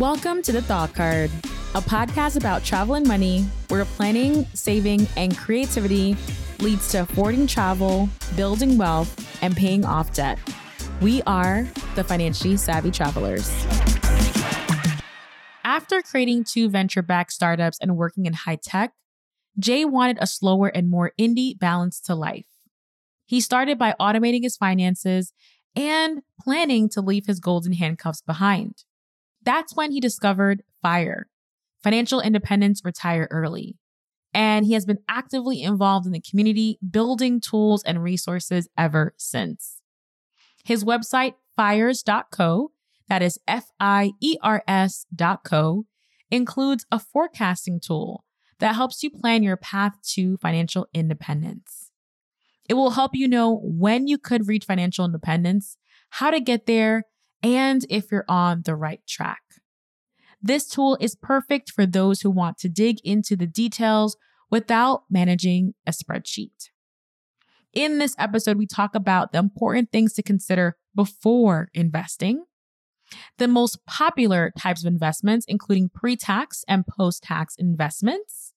Welcome to The Thought Card, a podcast about travel and money where planning, saving, and creativity leads to affording travel, building wealth, and paying off debt. We are the financially savvy travelers. After creating two venture backed startups and working in high tech, Jay wanted a slower and more indie balance to life. He started by automating his finances and planning to leave his golden handcuffs behind. That's when he discovered FIRE, Financial Independence Retire Early. And he has been actively involved in the community, building tools and resources ever since. His website, fires.co, that is F I E R S.co, includes a forecasting tool that helps you plan your path to financial independence. It will help you know when you could reach financial independence, how to get there, and if you're on the right track. This tool is perfect for those who want to dig into the details without managing a spreadsheet. In this episode, we talk about the important things to consider before investing, the most popular types of investments, including pre tax and post tax investments,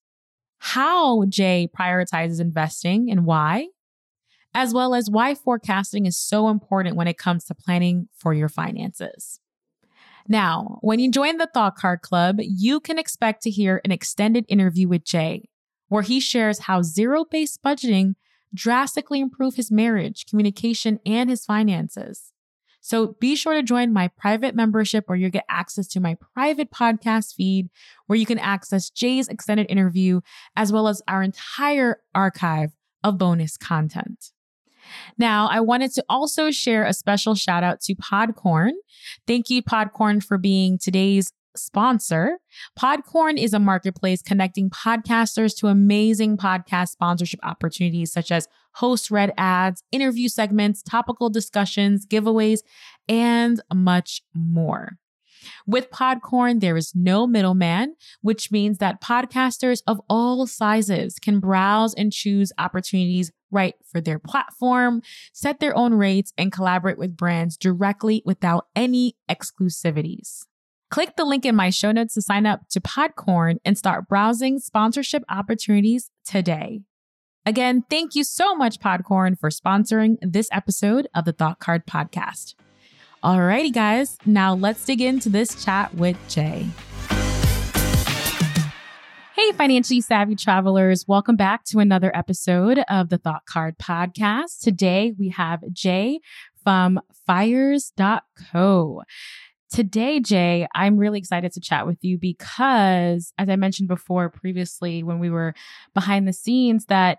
how Jay prioritizes investing and why, as well as why forecasting is so important when it comes to planning for your finances. Now, when you join the Thought Card Club, you can expect to hear an extended interview with Jay, where he shares how zero based budgeting drastically improved his marriage, communication, and his finances. So be sure to join my private membership where you get access to my private podcast feed, where you can access Jay's extended interview, as well as our entire archive of bonus content. Now, I wanted to also share a special shout out to Podcorn. Thank you, Podcorn, for being today's sponsor. Podcorn is a marketplace connecting podcasters to amazing podcast sponsorship opportunities such as host read ads, interview segments, topical discussions, giveaways, and much more. With Podcorn, there is no middleman, which means that podcasters of all sizes can browse and choose opportunities right for their platform, set their own rates, and collaborate with brands directly without any exclusivities. Click the link in my show notes to sign up to Podcorn and start browsing sponsorship opportunities today. Again, thank you so much, Podcorn, for sponsoring this episode of the Thought Card Podcast. Alrighty, guys, now let's dig into this chat with Jay. Hey, financially savvy travelers, welcome back to another episode of the Thought Card Podcast. Today we have Jay from fires.co. Today, Jay, I'm really excited to chat with you because, as I mentioned before previously when we were behind the scenes, that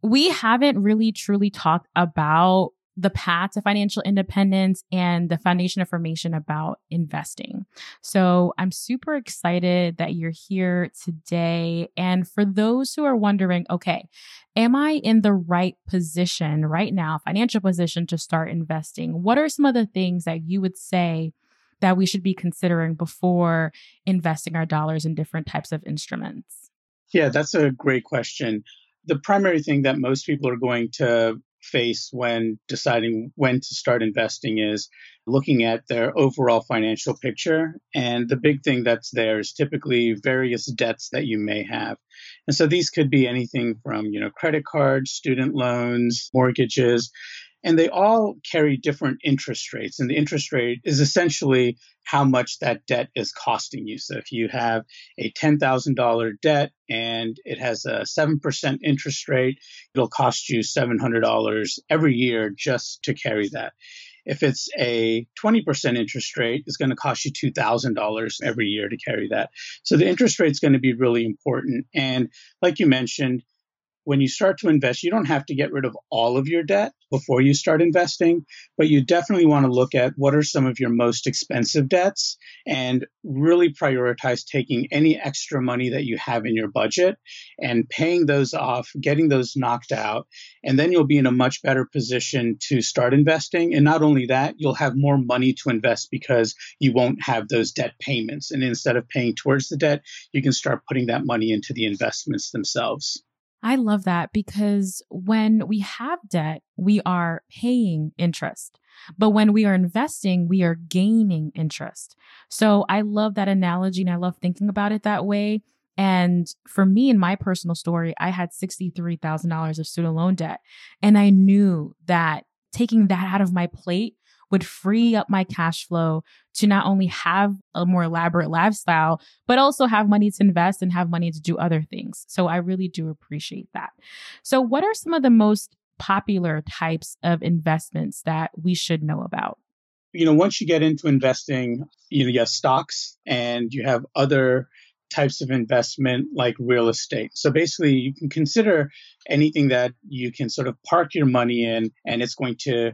we haven't really truly talked about the path to financial independence and the foundation information about investing. So I'm super excited that you're here today. And for those who are wondering, okay, am I in the right position right now, financial position to start investing? What are some of the things that you would say that we should be considering before investing our dollars in different types of instruments? Yeah, that's a great question. The primary thing that most people are going to face when deciding when to start investing is looking at their overall financial picture. And the big thing that's there is typically various debts that you may have. And so these could be anything from, you know, credit cards, student loans, mortgages and they all carry different interest rates. And the interest rate is essentially how much that debt is costing you. So if you have a $10,000 debt and it has a 7% interest rate, it'll cost you $700 every year just to carry that. If it's a 20% interest rate, it's going to cost you $2,000 every year to carry that. So the interest rate is going to be really important. And like you mentioned, when you start to invest, you don't have to get rid of all of your debt before you start investing, but you definitely want to look at what are some of your most expensive debts and really prioritize taking any extra money that you have in your budget and paying those off, getting those knocked out. And then you'll be in a much better position to start investing. And not only that, you'll have more money to invest because you won't have those debt payments. And instead of paying towards the debt, you can start putting that money into the investments themselves. I love that because when we have debt, we are paying interest. But when we are investing, we are gaining interest. So I love that analogy and I love thinking about it that way. And for me, in my personal story, I had $63,000 of student loan debt. And I knew that taking that out of my plate would free up my cash flow to not only have a more elaborate lifestyle, but also have money to invest and have money to do other things. So I really do appreciate that. So, what are some of the most popular types of investments that we should know about? You know, once you get into investing, you know, you have stocks and you have other types of investment like real estate. So basically, you can consider anything that you can sort of park your money in and it's going to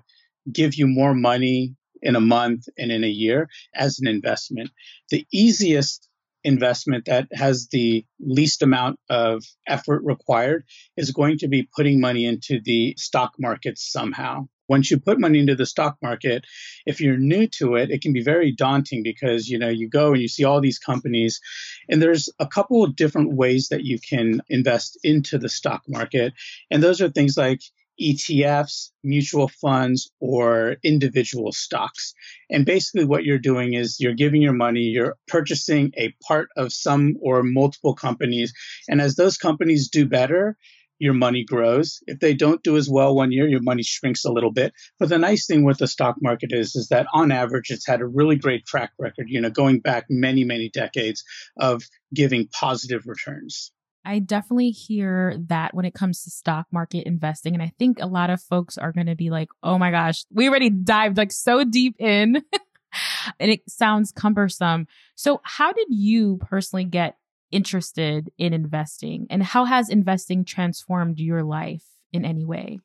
give you more money in a month and in a year as an investment. The easiest investment that has the least amount of effort required is going to be putting money into the stock market somehow. Once you put money into the stock market, if you're new to it, it can be very daunting because you know you go and you see all these companies and there's a couple of different ways that you can invest into the stock market. And those are things like ETFs, mutual funds, or individual stocks. And basically, what you're doing is you're giving your money, you're purchasing a part of some or multiple companies. And as those companies do better, your money grows. If they don't do as well one year, your money shrinks a little bit. But the nice thing with the stock market is, is that on average, it's had a really great track record, you know, going back many, many decades of giving positive returns. I definitely hear that when it comes to stock market investing. And I think a lot of folks are going to be like, oh my gosh, we already dived like so deep in and it sounds cumbersome. So, how did you personally get interested in investing and how has investing transformed your life in any way?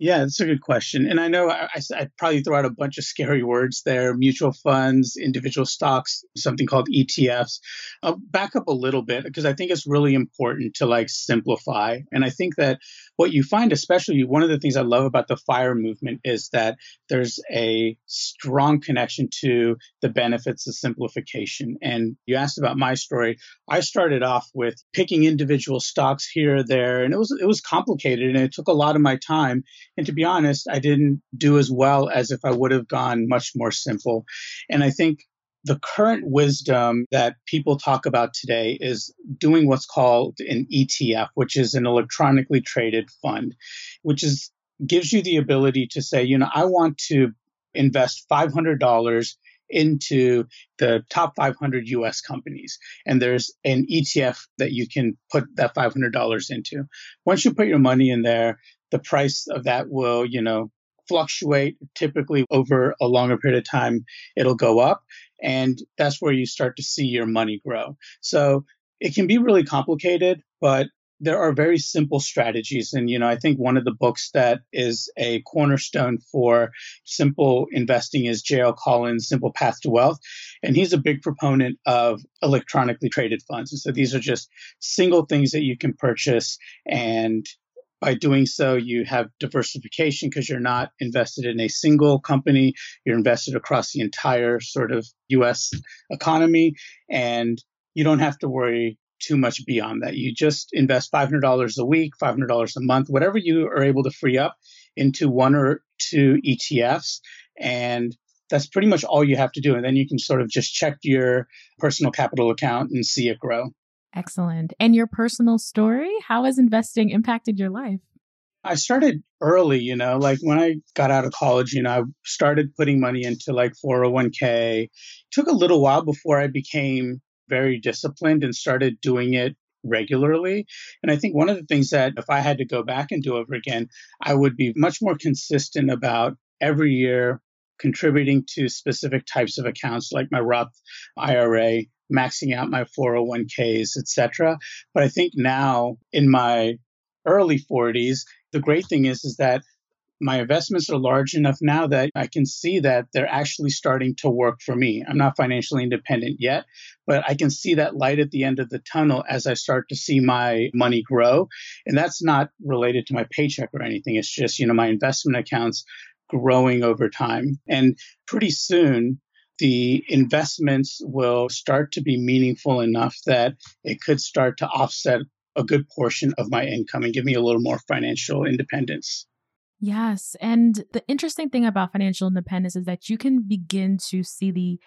Yeah, that's a good question. And I know I, I probably throw out a bunch of scary words there mutual funds, individual stocks, something called ETFs. I'll back up a little bit because I think it's really important to like simplify. And I think that what you find, especially one of the things I love about the FIRE movement, is that there's a strong connection to the benefits of simplification. And you asked about my story. I started off with picking individual stocks here, or there, and it was it was complicated and it took a lot of my time and to be honest, I didn't do as well as if I would have gone much more simple. And I think the current wisdom that people talk about today is doing what's called an ETF, which is an electronically traded fund, which is gives you the ability to say, you know, I want to invest $500 into the top 500 US companies. And there's an ETF that you can put that $500 into. Once you put your money in there, the price of that will, you know, fluctuate. Typically, over a longer period of time, it'll go up. And that's where you start to see your money grow. So it can be really complicated, but there are very simple strategies. And, you know, I think one of the books that is a cornerstone for simple investing is J.L. Collins' Simple Path to Wealth. And he's a big proponent of electronically traded funds. And so these are just single things that you can purchase and by doing so, you have diversification because you're not invested in a single company. You're invested across the entire sort of US economy. And you don't have to worry too much beyond that. You just invest $500 a week, $500 a month, whatever you are able to free up into one or two ETFs. And that's pretty much all you have to do. And then you can sort of just check your personal capital account and see it grow. Excellent. And your personal story? How has investing impacted your life? I started early, you know, like when I got out of college, you know, I started putting money into like 401k. It took a little while before I became very disciplined and started doing it regularly. And I think one of the things that if I had to go back and do over again, I would be much more consistent about every year contributing to specific types of accounts like my Roth IRA maxing out my 401ks, etc. But I think now in my early 40s, the great thing is is that my investments are large enough now that I can see that they're actually starting to work for me. I'm not financially independent yet, but I can see that light at the end of the tunnel as I start to see my money grow. And that's not related to my paycheck or anything. It's just, you know, my investment accounts growing over time. And pretty soon, the investments will start to be meaningful enough that it could start to offset a good portion of my income and give me a little more financial independence. Yes. And the interesting thing about financial independence is that you can begin to see the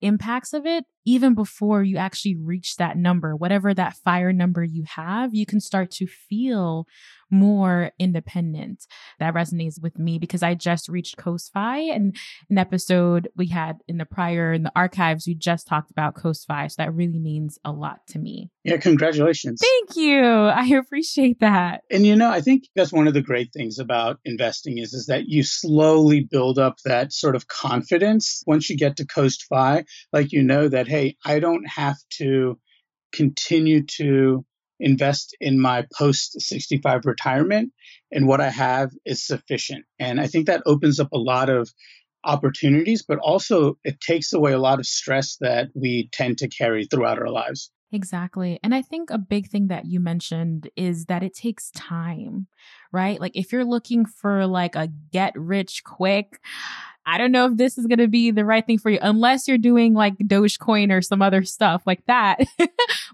impacts of it even before you actually reach that number, whatever that fire number you have, you can start to feel more independent. That resonates with me because I just reached coast CoastFi and an episode we had in the prior in the archives, we just talked about coast CoastFi. So that really means a lot to me. Yeah, congratulations. Thank you. I appreciate that. And you know, I think that's one of the great things about investing is, is that you slowly build up that sort of confidence once you get to coast CoastFi, like you know that hey, I don't have to continue to invest in my post 65 retirement and what I have is sufficient. And I think that opens up a lot of opportunities, but also it takes away a lot of stress that we tend to carry throughout our lives. Exactly. And I think a big thing that you mentioned is that it takes time, right? Like if you're looking for like a get rich quick, I don't know if this is going to be the right thing for you unless you're doing like Dogecoin or some other stuff like that.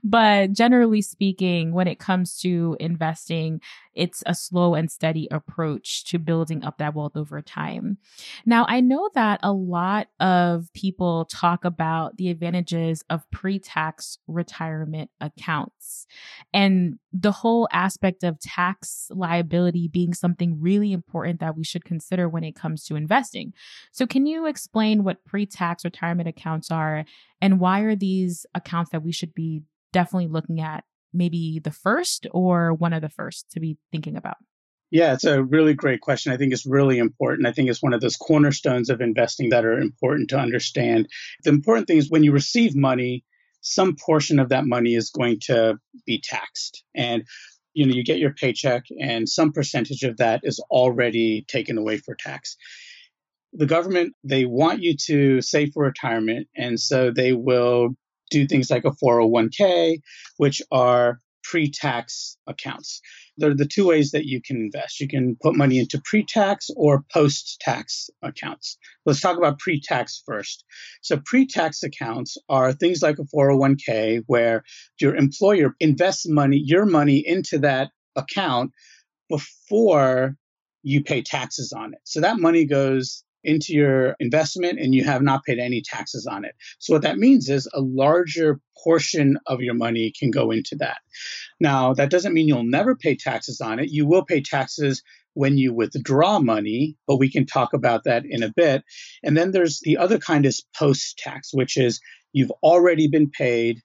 but generally speaking, when it comes to investing, it's a slow and steady approach to building up that wealth over time. Now, I know that a lot of people talk about the advantages of pre tax retirement accounts and the whole aspect of tax liability being something really important that we should consider when it comes to investing. So, can you explain what pre tax retirement accounts are and why are these accounts that we should be definitely looking at maybe the first or one of the first to be thinking about? Yeah, it's a really great question. I think it's really important. I think it's one of those cornerstones of investing that are important to understand. The important thing is when you receive money, some portion of that money is going to be taxed. And you know, you get your paycheck and some percentage of that is already taken away for tax. The government, they want you to save for retirement, and so they will do things like a 401k, which are pre tax accounts. There are the two ways that you can invest. You can put money into pre tax or post tax accounts. Let's talk about pre tax first. So, pre tax accounts are things like a 401k where your employer invests money, your money into that account before you pay taxes on it. So, that money goes into your investment and you have not paid any taxes on it. So, what that means is a larger portion of your money can go into that. Now, that doesn't mean you'll never pay taxes on it. You will pay taxes when you withdraw money, but we can talk about that in a bit. And then there's the other kind is post tax, which is you've already been paid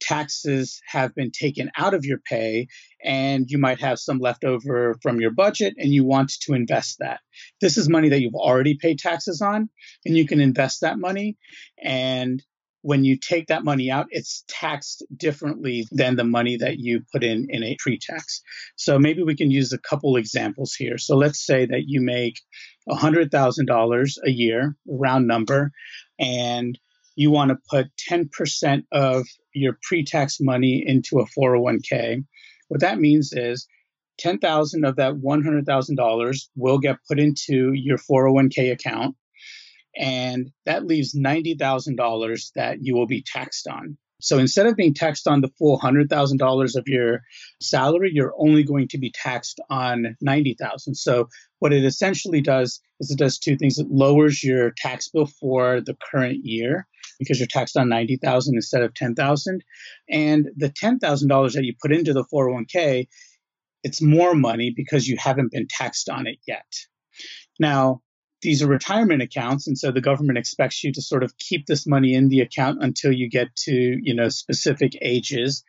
taxes have been taken out of your pay and you might have some left over from your budget and you want to invest that. This is money that you've already paid taxes on and you can invest that money and when you take that money out, it's taxed differently than the money that you put in in a pre-tax. So maybe we can use a couple examples here. So let's say that you make $100,000 a year, round number, and you want to put 10% of your pre-tax money into a 401k. What that means is 10,000 of that $100,000 will get put into your 401k account and that leaves $90,000 that you will be taxed on. So instead of being taxed on the full $100,000 of your salary, you're only going to be taxed on 90,000. So what it essentially does is it does two things. It lowers your tax bill for the current year because you're taxed on 90,000 instead of 10,000. And the $10,000 that you put into the 401k, it's more money because you haven't been taxed on it yet. Now, these are retirement accounts and so the government expects you to sort of keep this money in the account until you get to you know specific ages.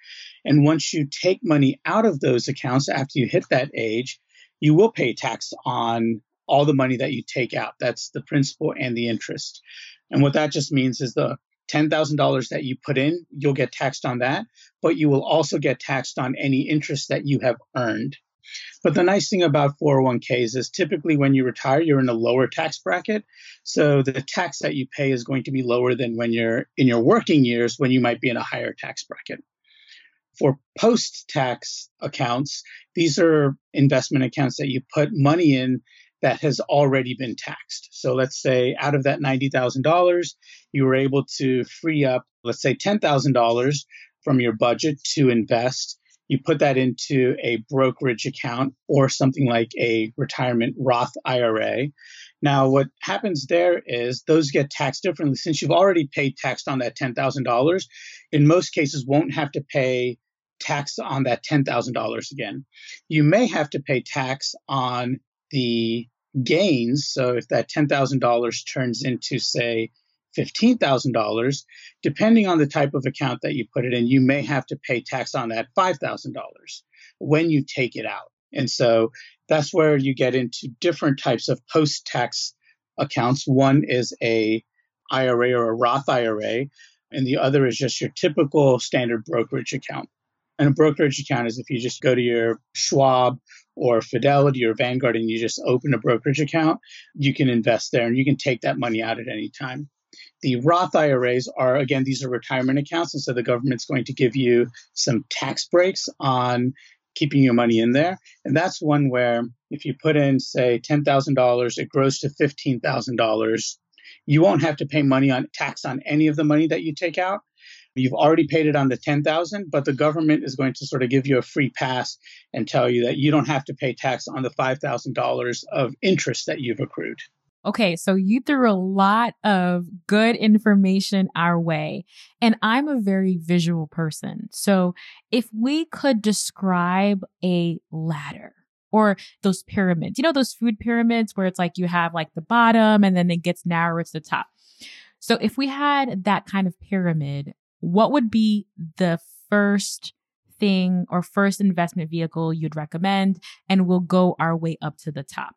And once you take money out of those accounts after you hit that age you will pay tax on all the money that you take out. That's the principal and the interest. And what that just means is the $10,000 that you put in, you'll get taxed on that, but you will also get taxed on any interest that you have earned. But the nice thing about 401ks is typically when you retire, you're in a lower tax bracket. So the tax that you pay is going to be lower than when you're in your working years when you might be in a higher tax bracket. For post tax accounts, these are investment accounts that you put money in that has already been taxed. So let's say out of that $90,000, you were able to free up, let's say $10,000 from your budget to invest You put that into a brokerage account or something like a retirement Roth IRA. Now, what happens there is those get taxed differently. Since you've already paid tax on that $10,000, in most cases, won't have to pay tax on that $10,000 again. You may have to pay tax on the gains. So if that $10,000 turns into, say, $15,000, depending on the type of account that you put it in, you may have to pay tax on that $5,000 when you take it out. And so that's where you get into different types of post tax accounts. One is a IRA or a Roth IRA, and the other is just your typical standard brokerage account. And a brokerage account is if you just go to your Schwab or Fidelity or Vanguard and you just open a brokerage account, you can invest there and you can take that money out at any time. The Roth IRAs are, again, these are retirement accounts. And so the government's going to give you some tax breaks on keeping your money in there. And that's one where if you put in, say, $10,000, it grows to $15,000. You won't have to pay money on tax on any of the money that you take out. You've already paid it on the 10,000, but the government is going to sort of give you a free pass and tell you that you don't have to pay tax on the $5,000 of interest that you've accrued. Okay, so you threw a lot of good information our way, and I'm a very visual person. So if we could describe a ladder or those pyramids, you know, those food pyramids where it's like you have like the bottom and then it gets narrower to the top. So if we had that kind of pyramid, what would be the first thing or first investment vehicle you'd recommend? And we'll go our way up to the top.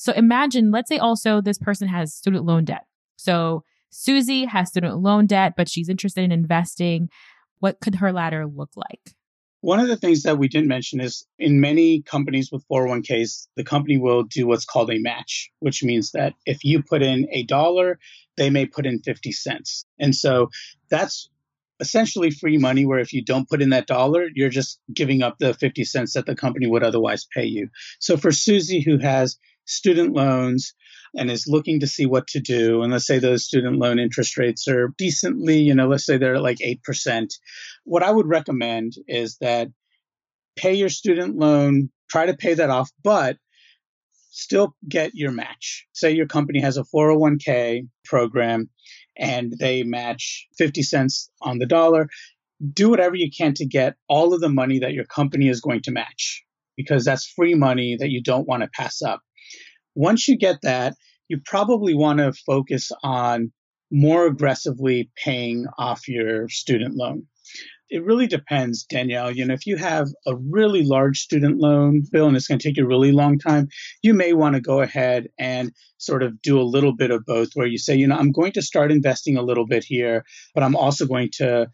So imagine, let's say also this person has student loan debt. So Susie has student loan debt, but she's interested in investing. What could her ladder look like? One of the things that we didn't mention is in many companies with 401ks, the company will do what's called a match, which means that if you put in a dollar, they may put in 50 cents. And so that's essentially free money where if you don't put in that dollar, you're just giving up the 50 cents that the company would otherwise pay you. So for Susie, who has student loans and is looking to see what to do, and let's say those student loan interest rates are decently, you know, let's say they're at like 8%, what I would recommend is that pay your student loan, try to pay that off, but still get your match. Say your company has a 401k program and they match 50 cents on the dollar. Do whatever you can to get all of the money that your company is going to match because that's free money that you don't want to pass up. Once you get that, you probably want to focus on more aggressively paying off your student loan. It really depends, Danielle. You know, if you have a really large student loan bill and it's going to take you a really long time, you may want to go ahead and sort of do a little bit of both where you say, you know, I'm going to start investing a little bit here, but I'm also going to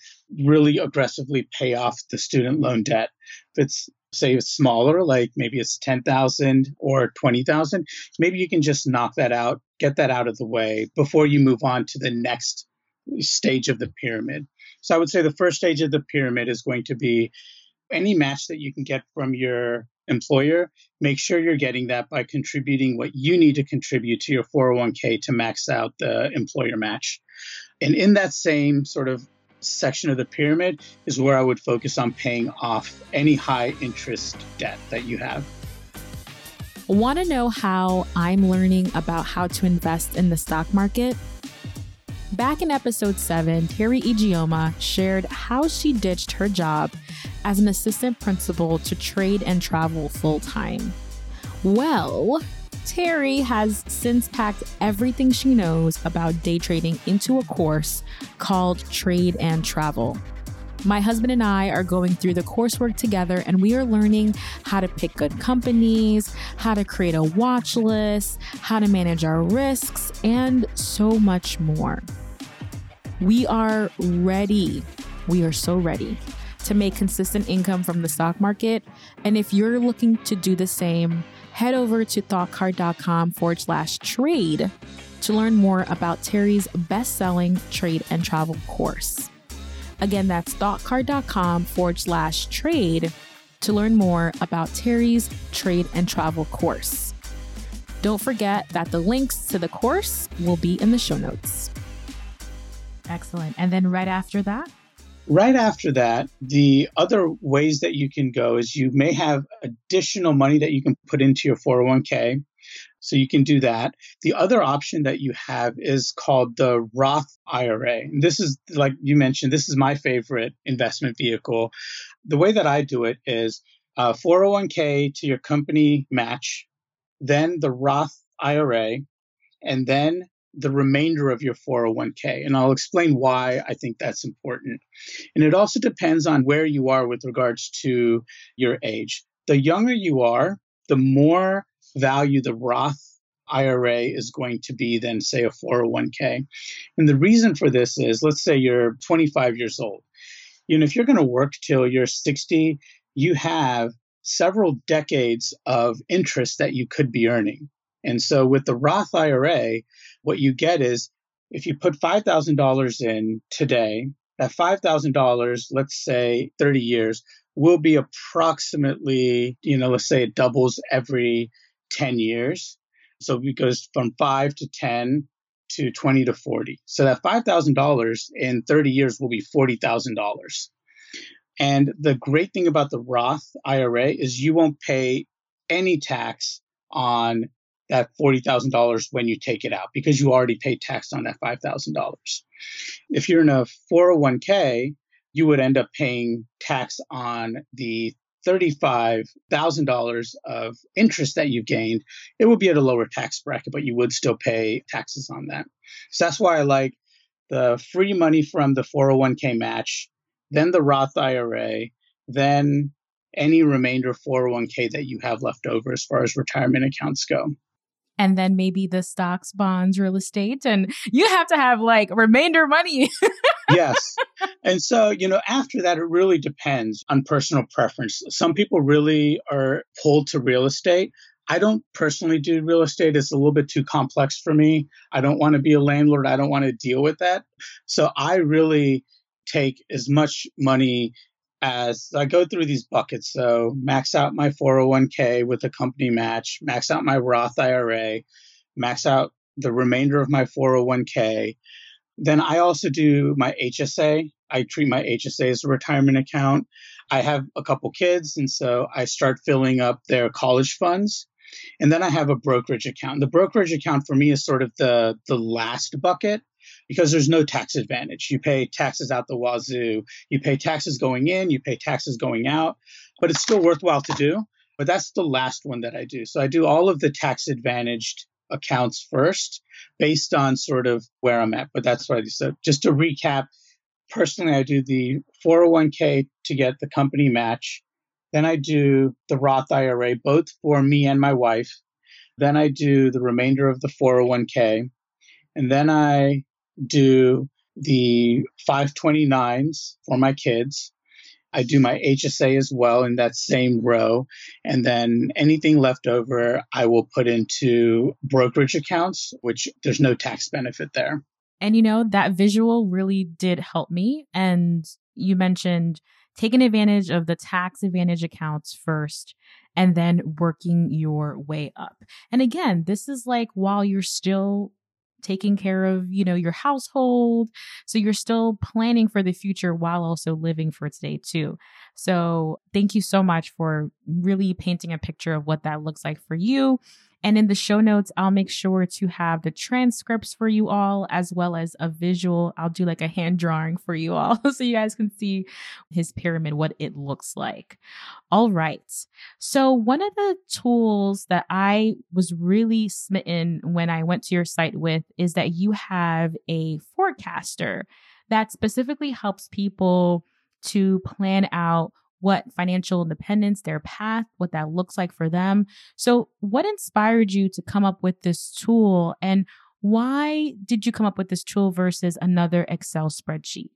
really aggressively pay off the student loan debt. If it's say it's smaller, like maybe it's 10,000 or 20,000, maybe you can just knock that out, get that out of the way before you move on to the next stage of the pyramid. So I would say the first stage of the pyramid is going to be any match that you can get from your employer, make sure you're getting that by contributing what you need to contribute to your 401k to max out the employer match. And in that same sort of section of the pyramid is where I would focus on paying off any high interest debt that you have. Want to know how I'm learning about how to invest in the stock market? Back in episode 7, Teri Ijeoma shared how she ditched her job as an assistant principal to trade and travel full time. Well, Teri has since packed everything she knows about day trading into a course called Trade and Travel. My husband and I are going through the coursework together and we are learning how to pick good companies, how to create a watch list, how to manage our risks, and so much more. We are ready. We are so ready to make consistent income from the stock market. And if you're looking to do the same, head over to thoughtcard.com forward slash trade to learn more about Teri's best selling trade and travel course. Again, that's thoughtcard.com forward slash trade to learn more about Teri's trade and travel course. Don't forget that the links to the course will be in the show notes. Excellent. And then right after that, Right after that, the other ways that you can go is you may have additional money that you can put into your 401k. So you can do that. The other option that you have is called the Roth IRA. And this is, like you mentioned, this is my favorite investment vehicle. The way that I do it is uh, 401k to your company match, then the Roth IRA, and then the remainder of your 401k. And I'll explain why I think that's important. And it also depends on where you are with regards to your age. The younger you are, the more value the Roth IRA is going to be than, say, a 401k. And the reason for this is let's say you're 25 years old. You know, if you're going to work till you're 60, you have several decades of interest that you could be earning. And so with the Roth IRA, what you get is if you put $5,000 in today, that $5,000, let's say 30 years, will be approximately, you know, let's say it doubles every 10 years. So it goes from 5 to 10 to 20 to 40. So that $5,000 in 30 years will be $40,000. And the great thing about the Roth IRA is you won't pay any tax on that $40,000 when you take it out because you already paid tax on that $5,000. If you're in a 401k, you would end up paying tax on the $35,000 of interest that you've gained. It would be at a lower tax bracket, but you would still pay taxes on that. So that's why I like the free money from the 401k match, then the Roth IRA, then any remainder 401k that you have left over as far as retirement accounts go and then maybe the stocks, bonds, real estate. And you have to have like remainder money. yes. And so, you know, after that, it really depends on personal preference. Some people really are pulled to real estate. I don't personally do real estate. It's a little bit too complex for me. I don't want to be a landlord. I don't want to deal with that. So I really take as much money as I go through these buckets. So max out my 401k with a company match, max out my Roth IRA, max out the remainder of my 401k. Then I also do my HSA. I treat my HSA as a retirement account. I have a couple kids, and so I start filling up their college funds. And then I have a brokerage account. The brokerage account for me is sort of the the last bucket because there's no tax advantage. You pay taxes out the wazoo. You pay taxes going in, you pay taxes going out, but it's still worthwhile to do. But that's the last one that I do. So I do all of the tax advantaged accounts first based on sort of where I'm at. But that's what I do. So just to recap, personally, I do the 401k to get the company match. Then I do the Roth IRA, both for me and my wife. Then I do the remainder of the 401k. And then I do the 529s for my kids. I do my HSA as well in that same row. And then anything left over, I will put into brokerage accounts, which there's no tax benefit there. And you know, that visual really did help me. And you mentioned taking advantage of the tax advantage accounts first and then working your way up. And again, this is like while you're still taking care of, you know, your household. So you're still planning for the future while also living for today too. So thank you so much for really painting a picture of what that looks like for you. And in the show notes, I'll make sure to have the transcripts for you all, as well as a visual. I'll do like a hand drawing for you all so you guys can see his pyramid, what it looks like. All right. So, one of the tools that I was really smitten when I went to your site with is that you have a forecaster that specifically helps people to plan out what financial independence, their path, what that looks like for them. So, what inspired you to come up with this tool and why did you come up with this tool versus another Excel spreadsheet?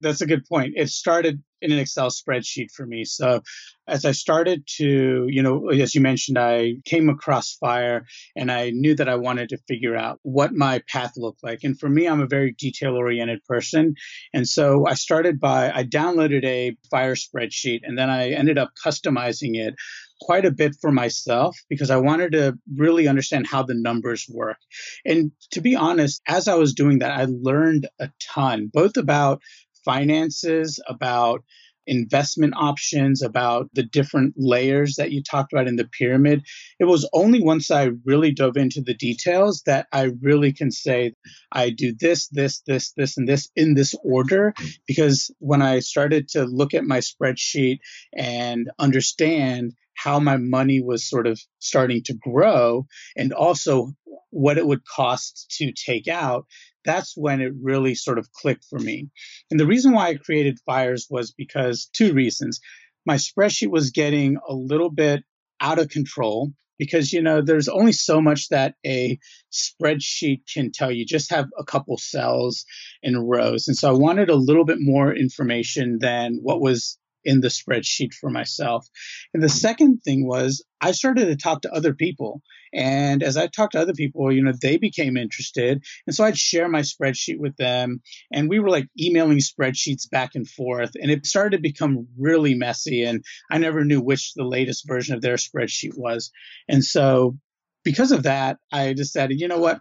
That's a good point. It started in an Excel spreadsheet for me. So as I started to, you know, as you mentioned, I came across fire and I knew that I wanted to figure out what my path looked like. And for me, I'm a very detail oriented person. And so I started by, I downloaded a fire spreadsheet and then I ended up customizing it quite a bit for myself because I wanted to really understand how the numbers work. And to be honest, as I was doing that, I learned a ton, both about finances, about investment options, about the different layers that you talked about in the pyramid. It was only once I really dove into the details that I really can say I do this, this, this, this, and this in this order. Because when I started to look at my spreadsheet and understand how my money was sort of starting to grow and also what it would cost to take out, that's when it really sort of clicked for me. And the reason why I created Fires was because two reasons. My spreadsheet was getting a little bit out of control because you know there's only so much that a spreadsheet can tell you just have a couple cells and rows and so i wanted a little bit more information than what was in the spreadsheet for myself. And the second thing was I started to talk to other people. And as I talked to other people, you know, they became interested. And so I'd share my spreadsheet with them. And we were like emailing spreadsheets back and forth. And it started to become really messy. And I never knew which the latest version of their spreadsheet was. And so because of that, I decided, you know what?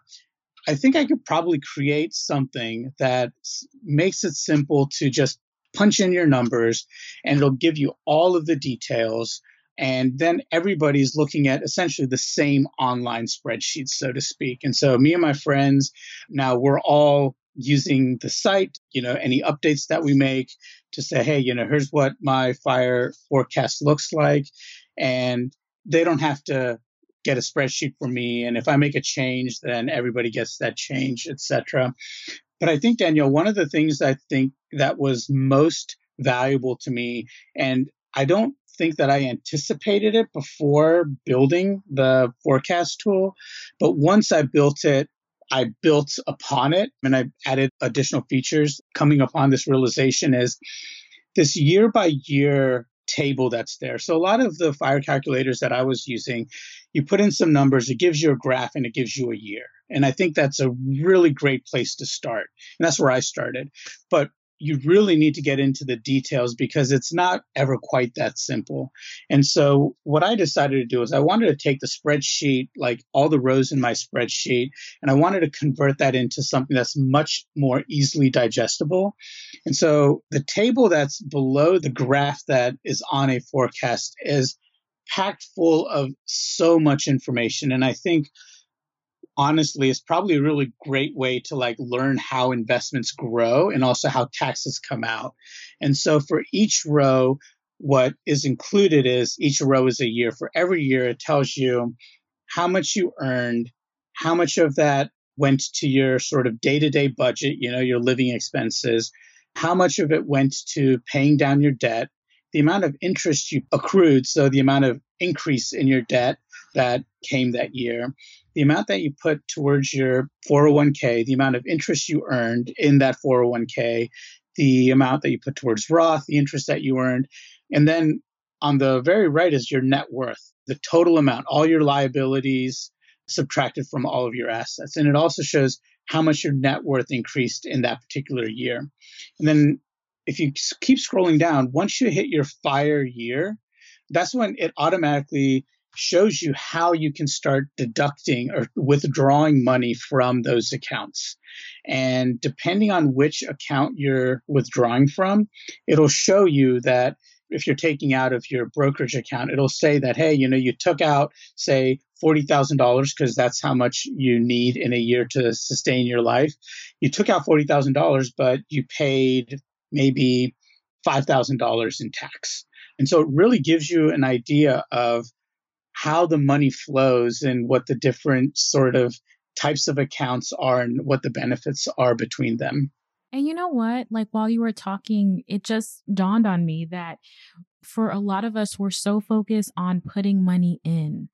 I think I could probably create something that makes it simple to just punch in your numbers and it'll give you all of the details. And then everybody's looking at essentially the same online spreadsheet, so to speak. And so me and my friends, now we're all using the site, you know, any updates that we make to say, hey, you know, here's what my fire forecast looks like. And they don't have to get a spreadsheet for me and if i make a change then everybody gets that change etc but I think, Danielle, one of the things I think that was most valuable to me, and I don't think that I anticipated it before building the forecast tool, but once I built it, I built upon it and I added additional features coming upon this realization is this year by year table that's there. So a lot of the fire calculators that I was using, you put in some numbers, it gives you a graph and it gives you a year. And I think that's a really great place to start. And that's where I started. But you really need to get into the details because it's not ever quite that simple. And so what I decided to do is I wanted to take the spreadsheet, like all the rows in my spreadsheet, and I wanted to convert that into something that's much more easily digestible. And so the table that's below the graph that is on a forecast is packed full of so much information. And I think honestly is probably a really great way to like learn how investments grow and also how taxes come out. And so for each row, what is included is each row is a year. For every year, it tells you how much you earned, how much of that went to your sort of day to day budget, you know, your living expenses, how much of it went to paying down your debt, the amount of interest you accrued, so the amount of increase in your debt that came that year, the amount that you put towards your 401k, the amount of interest you earned in that 401k, the amount that you put towards Roth, the interest that you earned, and then on the very right is your net worth, the total amount, all your liabilities subtracted from all of your assets. And it also shows how much your net worth increased in that particular year. And then if you keep scrolling down, once you hit your fire year, that's when it automatically shows you how you can start deducting or withdrawing money from those accounts. And depending on which account you're withdrawing from, it'll show you that if you're taking out of your brokerage account, it'll say that, hey, you know, you took out, say, $40,000 because that's how much you need in a year to sustain your life. You took out $40,000, but you paid maybe $5,000 in tax. And so it really gives you an idea of how the money flows and what the different sort of types of accounts are and what the benefits are between them. And you know what? Like while you were talking, it just dawned on me that for a lot of us, we're so focused on putting money in.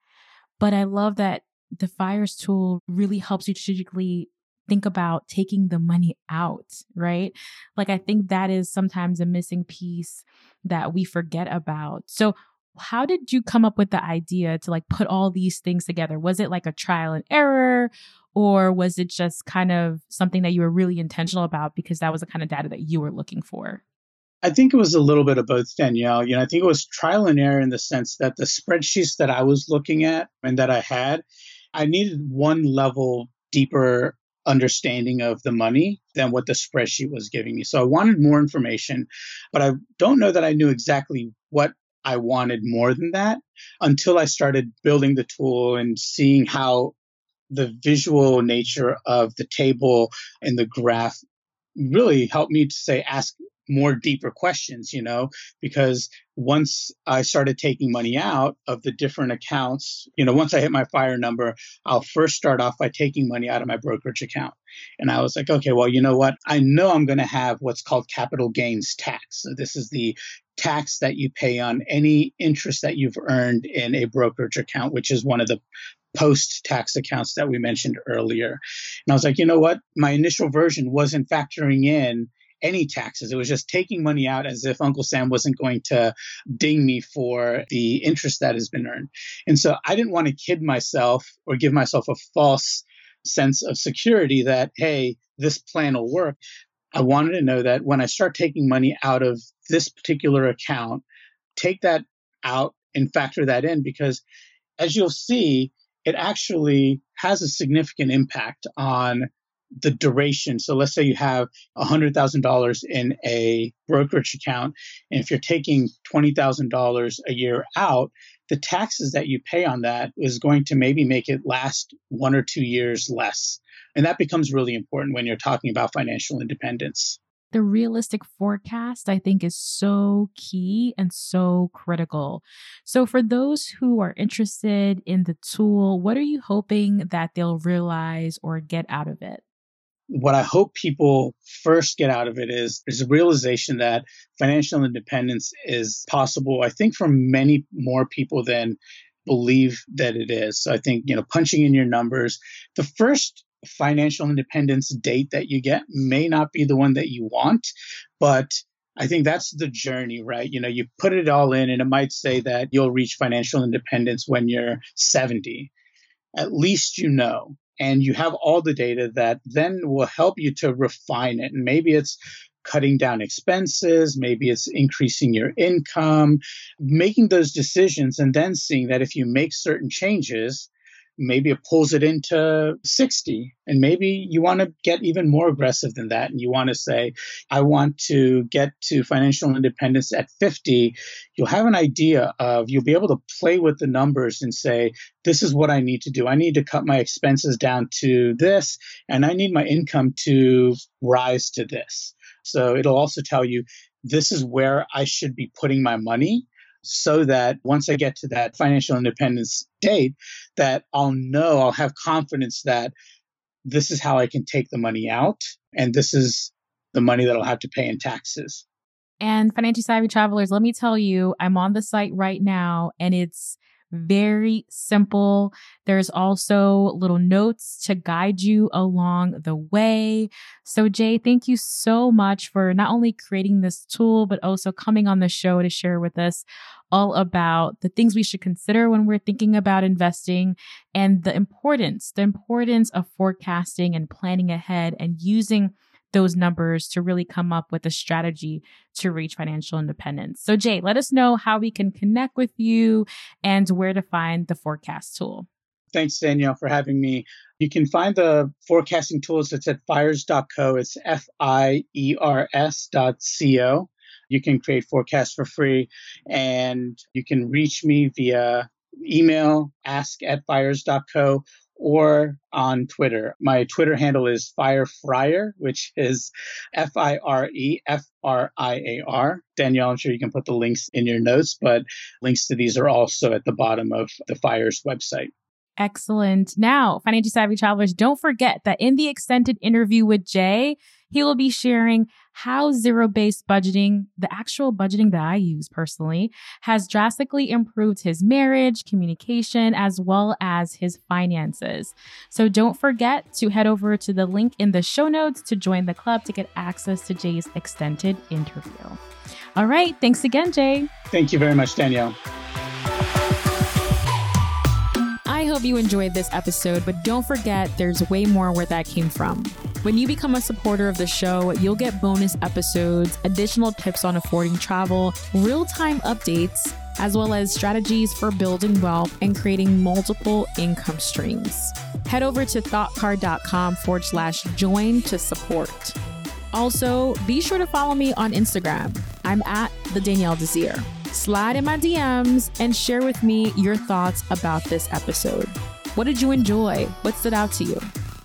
But I love that the FIRES tool really helps you strategically think about taking the money out, right? Like, I think that is sometimes a missing piece that we forget about. So, how did you come up with the idea to like put all these things together? Was it like a trial and error? Or was it just kind of something that you were really intentional about because that was the kind of data that you were looking for? I think it was a little bit of both, Danielle. You know, I think it was trial and error in the sense that the spreadsheets that I was looking at and that I had, I needed one level deeper understanding of the money than what the spreadsheet was giving me. So I wanted more information, but I don't know that I knew exactly what I wanted more than that until I started building the tool and seeing how the visual nature of the table and the graph really helped me to say ask more deeper questions, you know, because once I started taking money out of the different accounts, you know, once I hit my fire number, I'll first start off by taking money out of my brokerage account. And I was like, okay, well, you know what? I know I'm going to have what's called capital gains tax. So this is the tax that you pay on any interest that you've earned in a brokerage account, which is one of the post tax accounts that we mentioned earlier. And I was like, you know what? My initial version wasn't factoring in any taxes. It was just taking money out as if Uncle Sam wasn't going to ding me for the interest that has been earned. And so I didn't want to kid myself or give myself a false sense of security that, hey, this plan will work. I wanted to know that when I start taking money out of this particular account, take that out and factor that in because as you'll see, it actually has a significant impact on the duration. So let's say you have $100,000 in a brokerage account, and if you're taking $20,000 a year out, the taxes that you pay on that is going to maybe make it last one or two years less. And that becomes really important when you're talking about financial independence the realistic forecast, I think, is so key and so critical. So, for those who are interested in the tool, what are you hoping that they'll realize or get out of it? What I hope people first get out of it is, is a realization that financial independence is possible, I think, for many more people than believe that it is. So I think, you know, punching in your numbers, the first financial independence date that you get may not be the one that you want, but I think that's the journey, right? You know, you put it all in and it might say that you'll reach financial independence when you're 70. At least you know. And you have all the data that then will help you to refine it. And maybe it's cutting down expenses, maybe it's increasing your income, making those decisions and then seeing that if you make certain changes, maybe it pulls it into 60 and maybe you want to get even more aggressive than that. And you want to say i want to get to financial independence at 50 you'll have an idea of you'll be able to play with the numbers and say this is what i need to do. I need to cut my expenses down to this and i need my income to rise to this. So it'll also tell you this is where i should be putting my money so that once I get to that financial independence date, that I'll know, I'll have confidence that this is how I can take the money out and this is the money that I'll have to pay in taxes. And financially savvy travelers, let me tell you, I'm on the site right now and it's very simple. There's also little notes to guide you along the way. So, Jay, thank you so much for not only creating this tool, but also coming on the show to share with us all about the things we should consider when we're thinking about investing and the importance, the importance of forecasting and planning ahead and using those numbers to really come up with a strategy to reach financial independence. So, Jay, let us know how we can connect with you and where to find the forecast tool. Thanks, Danielle, for having me. You can find the forecasting tools. It's at fires.co. It's F I E R S dot C O. You can create forecasts for free and you can reach me via email ask at fires.co or on Twitter. My Twitter handle is FireFriar, which is F I R E F R I A R. Danielle, I'm sure you can put the links in your notes, but links to these are also at the bottom of the Fires website. Excellent. Now, financial savvy travelers, don't forget that in the extended interview with Jay, he will be sharing how zero based budgeting, the actual budgeting that I use personally, has drastically improved his marriage, communication, as well as his finances. So don't forget to head over to the link in the show notes to join the club to get access to Jay's extended interview. All right. Thanks again, Jay. Thank you very much, Danielle. I hope you enjoyed this episode, but don't forget there's way more where that came from. When you become a supporter of the show, you'll get bonus episodes, additional tips on affording travel, real time updates, as well as strategies for building wealth and creating multiple income streams. head over to thoughtcard.com forward slash join to support. Also, be sure to follow me on Instagram. I'm at the Danielle Desir. Slide in my DMs and share with me your thoughts about this episode. What did you enjoy? What stood out to you?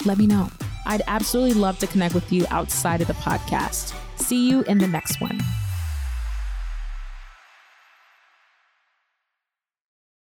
Let me know. I'd absolutely love to connect with you outside of the podcast. See you in the next one.